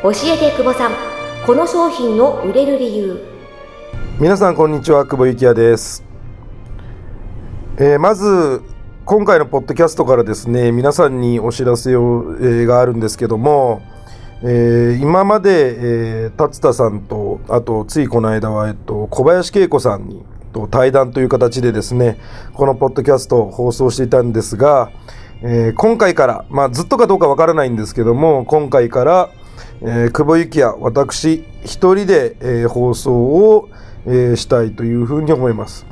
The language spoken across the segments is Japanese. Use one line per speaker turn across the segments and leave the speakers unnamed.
教えて久保さん。この商品の売れる理由。
皆さんこんにちは久保幸也です、えーまず今回のポッドキャストからですね皆さんにお知らせを、えーがあるんですけども、えー今まで、えー達田さんとあとついこの間は、えっと、小林恵子さんにと対談という形でですねこのポッドキャストを放送していたんですが、えー今回から、まあ、ずっとかどうかわからないんですけども今回から、えー久保幸也私一人で、えー放送を、えーしたいというふうに思います。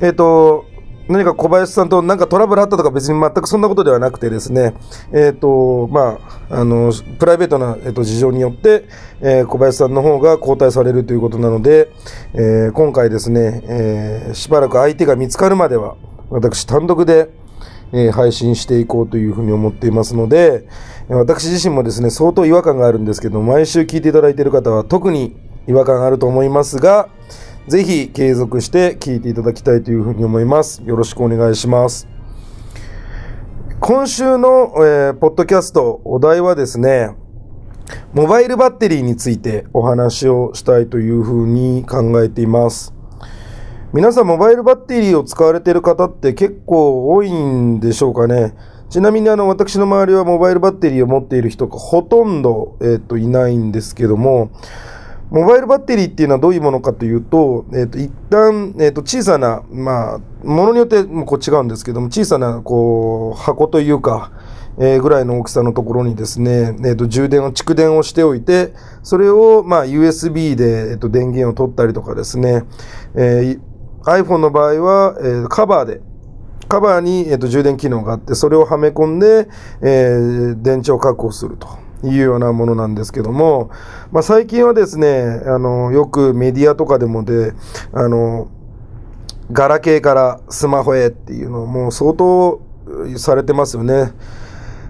えっ、と何か小林さんと何かトラブルあったとか別に全くそんなことではなくてですね、えっ、と、まあ、あの、プライベートな、えー、と事情によって、えー小林さんの方が交代されるということなので、えー今回ですね、えーしばらく相手が見つかるまでは、私単独で、え配信していこうというふうに思っていますので、私自身もですね、相当違和感があるんですけど、毎週聞いていただいている方は特に違和感があると思いますが、ぜひ継続して聞いていただきたいというふうに思います。よろしくお願いします。今週の、えーポッドキャスト、お題はですね、モバイルバッテリーについてお話をしたいというふうに考えています。皆さん、モバイルバッテリーを使われている方って結構多いんでしょうかね。ちなみにあの私の周りはモバイルバッテリーを持っている人がほとんど、えー、といないんですけども、モバイルバッテリーっていうのはどういうものかというと、えっ、と、一旦、えっ、と、小さな、まあ、ものによってもこう違うんですけども、小さな、こう、箱というか、えーぐらいの大きさのところにですね、えっ、と、充電を、蓄電をしておいて、それを、まあ、USB で、えっ、と、電源を取ったりとかですね、えー iPhone の場合は、えーカバーで、カバーに、えっと充電機能があって、それをはめ込んで、えー電池を確保するというようなものなんですけども、まあ、最近はですね、あの、よくメディアとかでもで、あの、ガラケーからスマホへっていうのをもう相当されてますよね。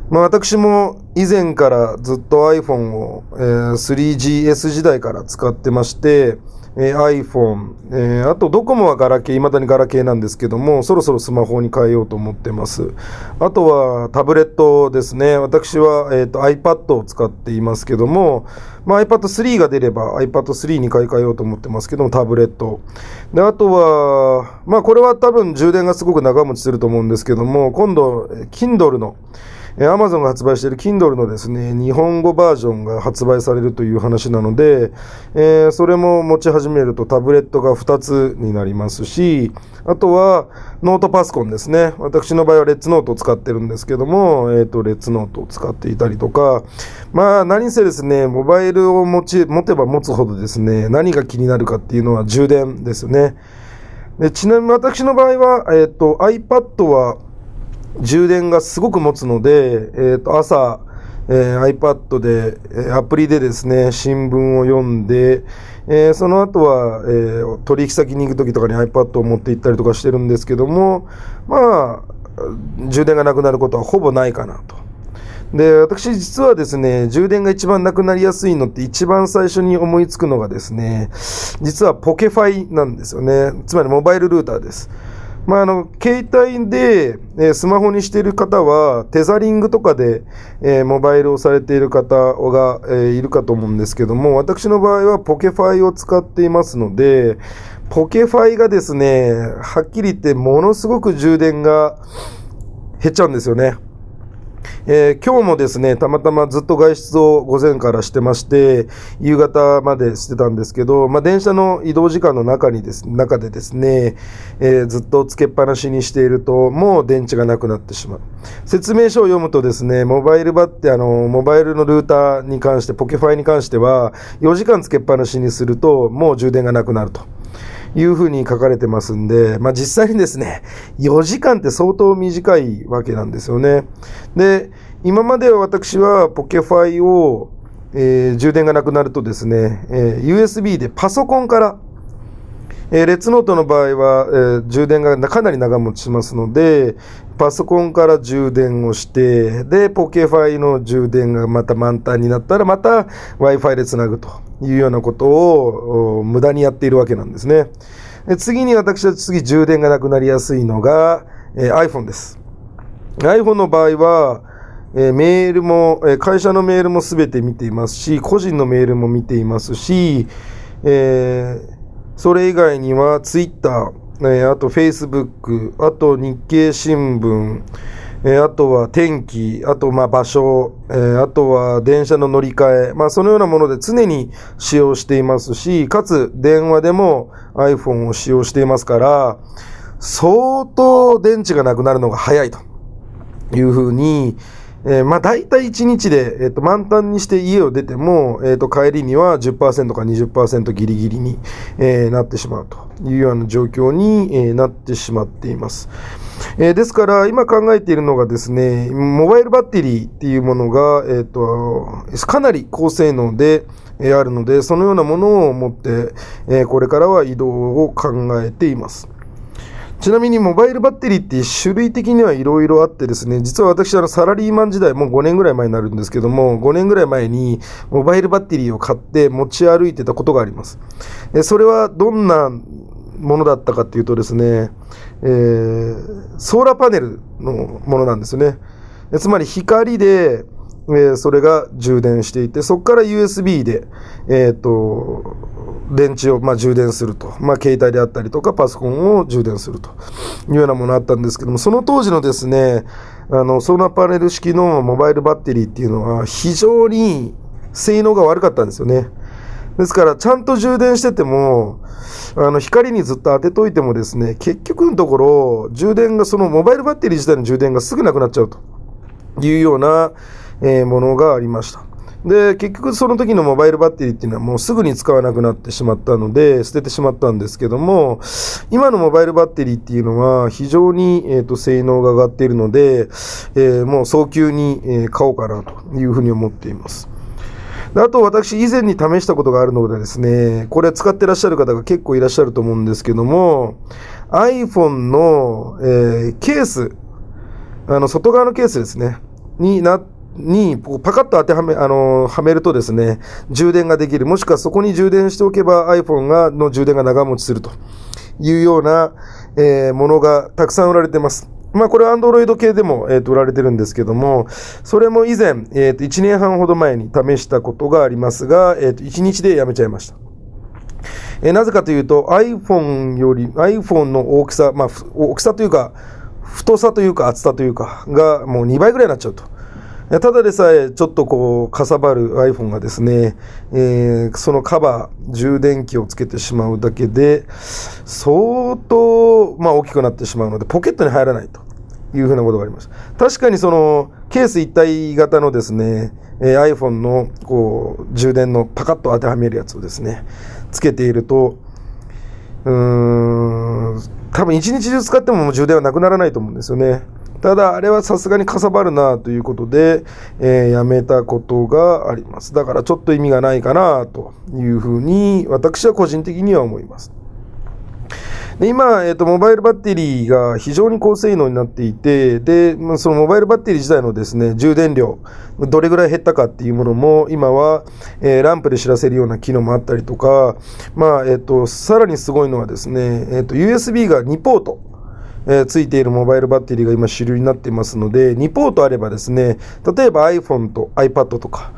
まあ、私も以前からずっと iPhone を、えー 3GS 時代から使ってまして、えー iPhone、えーあとドコモはガラケー、未だにガラケーなんですけども、そろそろスマホに変えようと思ってます。あとはタブレットですね。私は、えーと iPad を使っていますけども、まあ、iPad3 が出れば iPad3 に買い替えようと思ってますけども、タブレット。で、あとは、まあこれは多分充電がすごく長持ちすると思うんですけども、今度、Kindle の、えー Amazon が発売している Kindle のですね、日本語バージョンが発売されるという話なので、えーそれも持ち始めるとタブレットが2つになりますし、あとはノートパソコンですね。私の場合はレッツノートを使ってるんですけども、えっ、と、レッツノートを使っていたりとか、まあ何せですね、モバイルを持ち、持てば持つほどですね、何が気になるかっていうのは充電ですね。でちなみに私の場合は、えっ、と、iPad は充電がすごく持つので、えー、と朝、えー iPad で、えーアプリでですね、新聞を読んで、えーその後は、えー取引先に行く時とかに iPad を持って行ったりとかしてるんですけども、まあ、充電がなくなることはほぼないかなと。で、私実はですね、充電が一番なくなりやすいのって一番最初に思いつくのがですね、実はポケファイなんですよね。つまりモバイルルーターです。まあ、あの、携帯で、えスマホにしている方は、テザリングとかで、えモバイルをされている方が、えいるかと思うんですけども、私の場合はポケファイを使っていますので、ポケファイがですね、はっきり言ってものすごく充電が減っちゃうんですよね。えー今日もですね、たまたまずっと外出を午前からしてまして、夕方までしてたんですけど、まあ、電車の移動時間の中にです、中でですね、えーずっとつけっぱなしにしていると、もう電池がなくなってしまう。説明書を読むとですね、モバイルバッテ、あの、モバイルのルーターに関して、ポケファイに関しては、4時間つけっぱなしにすると、もう充電がなくなると。いうふうに書かれてますんで、まあ実際にですね、4時間って相当短いわけなんですよね。で、今までは私はポケファイを、えー充電がなくなるとですね、えー USB でパソコンから、えーレッツノートの場合は、えー充電がかなり長持ちしますので、パソコンから充電をして、で、ポケファイの充電がまた満タンになったら、また Wi-Fi でつなぐというようなことを無駄にやっているわけなんですね。で次に私は次充電がなくなりやすいのが、えー iPhone です。iPhone の場合は、えーメールも、えー会社のメールもすべて見ていますし、個人のメールも見ていますし、えーそれ以外にはツイッター、えーあとフェイスブック、あと日経新聞、えーあとは天気、あとまあ場所、えーあとは電車の乗り換え、まあそのようなもので常に使用していますし、かつ電話でも iPhone を使用していますから、相当電池がなくなるのが早いというふうに、えーまあ大体1日で、えーと満タンにして家を出ても、えーと帰りには10%か20%ギリギリに、えーなってしまうというような状況に、えーなってしまっています。えーですから今考えているのがですね、モバイルバッテリーっていうものが、えーとかなり高性能で、えあるので、そのようなものを持って、えーこれからは移動を考えています。ちなみにモバイルバッテリーって種類的にはいろいろあってですね、実は私あのサラリーマン時代もう5年ぐらい前になるんですけども、5年ぐらい前にモバイルバッテリーを買って持ち歩いてたことがあります。えそれはどんなものだったかっていうとですね、えーソーラーパネルのものなんですね。つまり光で、えーそれが充電していて、そこから USB で、えっ、と、電池を、まあ、充電すると。まあ、携帯であったりとか、パソコンを充電するというようなものあったんですけども、その当時のですね、あの、ソーラーパネル式のモバイルバッテリーっていうのは非常に性能が悪かったんですよね。ですから、ちゃんと充電してても、あの、光にずっと当てといてもですね、結局のところ、充電が、そのモバイルバッテリー自体の充電がすぐなくなっちゃうというような、えーものがありました。で、結局その時のモバイルバッテリーっていうのはもうすぐに使わなくなってしまったので、捨ててしまったんですけども、今のモバイルバッテリーっていうのは非常に、えーと性能が上がっているので、えーもう早急に、え買おうかなというふうに思っています。あと私以前に試したことがあるのでですね、これ使ってらっしゃる方が結構いらっしゃると思うんですけども、iPhone の、えーケース、あの、外側のケースですね、にな、に、こうパカッと当てはめ、あの、はめるとですね、充電ができる。もしくはそこに充電しておけば iPhone が、の充電が長持ちするというような、えーものがたくさん売られてます。まあ、これは Android 系でも、えーと売られてるんですけども、それも以前、えーと1年半ほど前に試したことがありますが、えーと1日でやめちゃいました。えーなぜかというと iPhone より iPhone の大きさ、まあ、大きさというか太さというか厚さというかがもう2倍ぐらいになっちゃうと。ただでさえちょっとこうかさばる iPhone がですね、えーそのカバー充電器をつけてしまうだけで相当、まあ、大きくなってしまうのでポケットに入らないというふうなことがありました確かにそのケース一体型のですね、えー iPhone のこう充電のパカッと当てはめるやつをですねつけているとうーん多分一日中使ってもも充電はなくならないと思うんですよね。ただ、あれはさすがにかさばるなということで、えーやめたことがあります。だからちょっと意味がないかなというふうに、私は個人的には思います。で今、えっ、と、モバイルバッテリーが非常に高性能になっていて、で、そのモバイルバッテリー自体のですね、充電量、どれぐらい減ったかっていうものも、今は、えーランプで知らせるような機能もあったりとか、まあ、えっ、と、さらにすごいのはですね、えっ、と、USB が2ポート、えーついているモバイルバッテリーが今主流になっていますので、2ポートあればですね、例えば iPhone と iPad とか、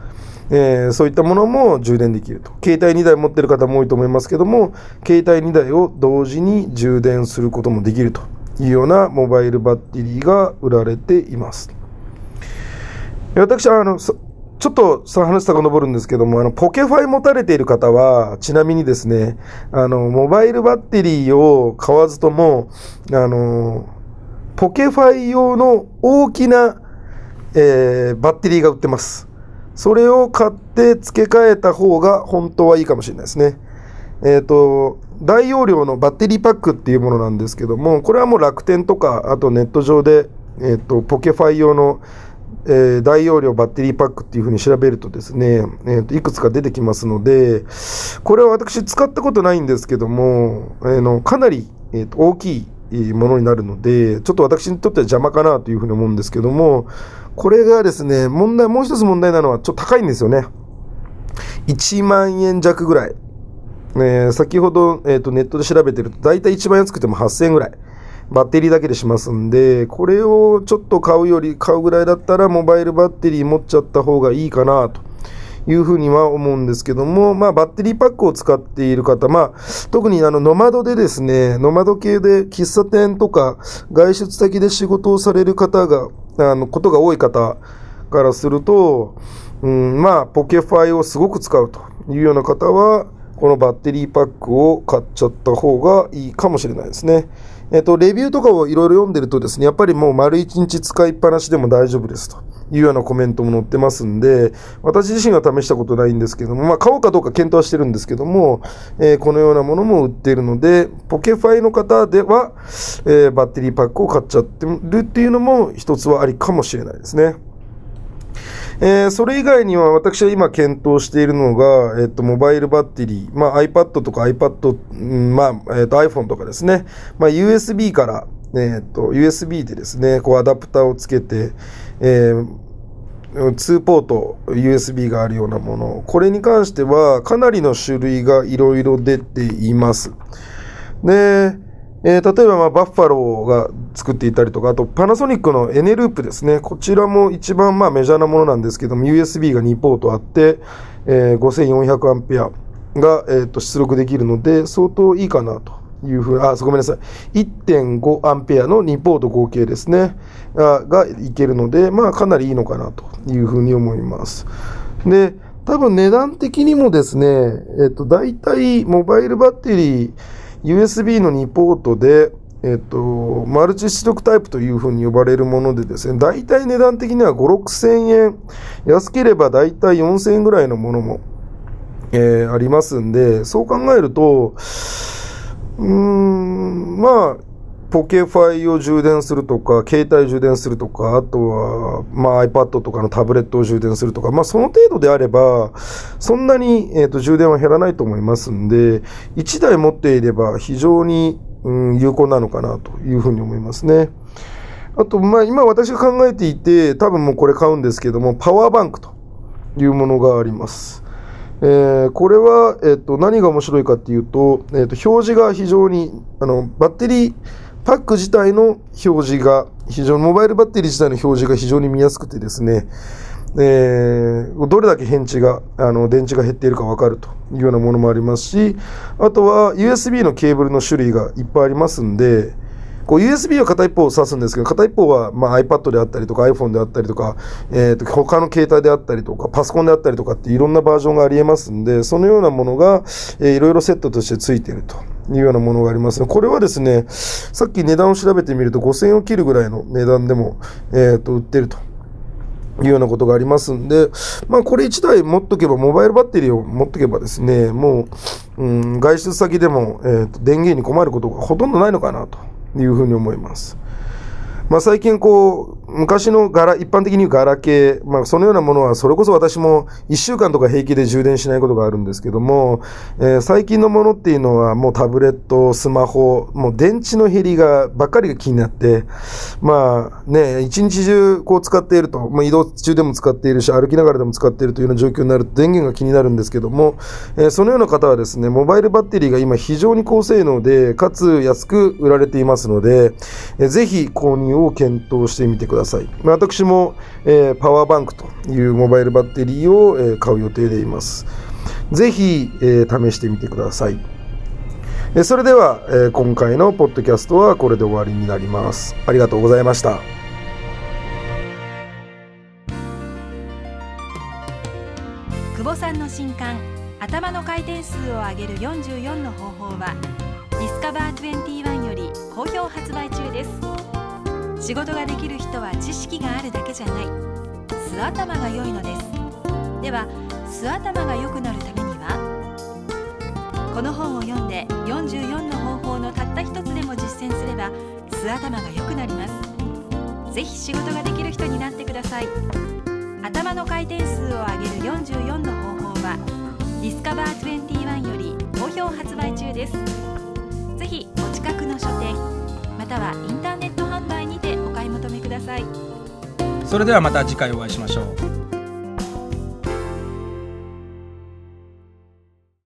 えーそういったものも充電できると。携帯2台持ってる方も多いと思いますけども、携帯2台を同時に充電することもできるというようなモバイルバッテリーが売られています。私はあの、ちょっとその話遡るんですけども、あの、ポケファイ持たれている方は、ちなみにですね、あの、モバイルバッテリーを買わずとも、あの、ポケファイ用の大きな、えーバッテリーが売ってます。それを買って付け替えた方が本当はいいかもしれないですね。えっ、と、大容量のバッテリーパックっていうものなんですけども、これはもう楽天とか、あとネット上で、えっ、と、ポケファイ用の、えー大容量バッテリーパックっていうふうに調べるとですね、えーといくつか出てきますので、これは私使ったことないんですけども、えーのかなり、えーと大きいものになるので、ちょっと私にとっては邪魔かなというふうに思うんですけども、これがですね、問題、もう一つ問題なのはちょっと高いんですよね。1万円弱ぐらい。えー先ほど、えーとネットで調べてると、大体一番安くても8000円ぐらい。バッテリーだけでしますんで、これをちょっと買うより、買うぐらいだったら、モバイルバッテリー持っちゃった方がいいかなと。いうふうには思うんですけども、まあ、バッテリーパックを使っている方、まあ、特にあの、ノマドでですね、ノマド系で喫茶店とか外出先で仕事をされる方が、あの、ことが多い方からすると、うん、まあ、ポケファイをすごく使うというような方は、このバッテリーパックを買っちゃった方がいいかもしれないですね。えっと、レビューとかをいろいろ読んでるとですね、やっぱりもう丸一日使いっぱなしでも大丈夫ですというようなコメントも載ってますんで、私自身は試したことないんですけども、まあ買おうかどうか検討はしてるんですけども、えー、このようなものも売っているので、ポケファイの方では、えー、バッテリーパックを買っちゃってるっていうのも一つはありかもしれないですね。えー、それ以外には私は今検討しているのが、えっと、モバイルバッテリー、まあ、iPad とか iPad、うんまあ、えっと、iPhone とかですね、まあ、USB から、えっと、USB でですね、こうアダプターをつけて、えー、2ポート USB があるようなもの、これに関してはかなりの種類がいろいろ出ています。で、えー、例えば、まあ、バッファローが作っていたりとか、あとパナソニックのエネループですね。こちらも一番まあメジャーなものなんですけども、USB が2ポートあって、えー、5400アンペアが、えー、と出力できるので、相当いいかなというふうあ、ごめんなさい。1.5アンペアの2ポート合計ですね。ががいけるので、まあかなりいいのかなというふうに思います。で、多分値段的にもですね、えっ、ー、と、大体モバイルバッテリー、USB の2ポートで、えっと、マルチ出力タイプというふうに呼ばれるものでですね、大体値段的には5、6千円、安ければ大体4千円ぐらいのものも、えー、ありますんで、そう考えると、うーん、まあ、ポケファイを充電するとか、携帯充電するとか、あとは、まあ iPad とかのタブレットを充電するとか、まあその程度であれば、そんなに、えーと、充電は減らないと思いますんで、1台持っていれば非常に、うん、有効なのかなというふうに思いますね。あと、まあ今私が考えていて、多分もうこれ買うんですけども、パワーバンクというものがあります。えー、これは、えっ、と、何が面白いかっていうと、えっ、と、表示が非常に、あの、バッテリー、パック自体の表示が非常に、モバイルバッテリー自体の表示が非常に見やすくてですね、えー、どれだけ変置が、あの、電池が減っているかわかるというようなものもありますし、あとは USB のケーブルの種類がいっぱいありますんで、こう USB は片一方を指すんですけど、片一方はま iPad であったりとか iPhone であったりとか、えー、と他の携帯であったりとか、パソコンであったりとかっていろんなバージョンがありえますんで、そのようなものが、えー、いろいろセットとしてついていると。いうようなものがありますこれはですね、さっき値段を調べてみると5000円を切るぐらいの値段でも、えー、と売ってると。いうようなことがありますんで、まあこれ1台持っとけば、モバイルバッテリーを持っとけばですね、もう、うん、外出先でも、えーと電源に困ることがほとんどないのかなというふうに思います。まあ、最近こう、昔のガラ、一般的に言うガラケー、まあ、そのようなものは、それこそ私も1週間とか平気で充電しないことがあるんですけども、えー、最近のものっていうのは、もうタブレット、スマホ、もう電池の減りが、ばっかりが気になって、まあね、一日中こう使っていると、まあ、移動中でも使っているし、歩きながらでも使っているというような状況になると電源が気になるんですけども、えー、そのような方はですね、モバイルバッテリーが今非常に高性能で、かつ安く売られていますので、えー、ぜひ購入を検討してみてください。ださい私も、えー、パワーバンクというモバイルバッテリーを、えー、買う予定でいます。ぜひ、えー、試してみてください。えそれでは、え今回のポッドキャストはこれで終わりになります。ありがとうございました。
久保さんの新刊頭の回転数を上げる44の方法はディスカバー21より好評発売中です。仕事ができる人は知識があるだけじゃない。素頭が良いのです。では素頭が良くなるためには？この本を読んで44の方法のたった一つでも実践すれば素頭が良くなります。ぜひ仕事ができる人になってください。頭の回転数を上げる44の方法はディスカバー21より好評発売中です。ぜひお近くの書店またはインターネット販売ださい。
それではまた次回お会いしましょう。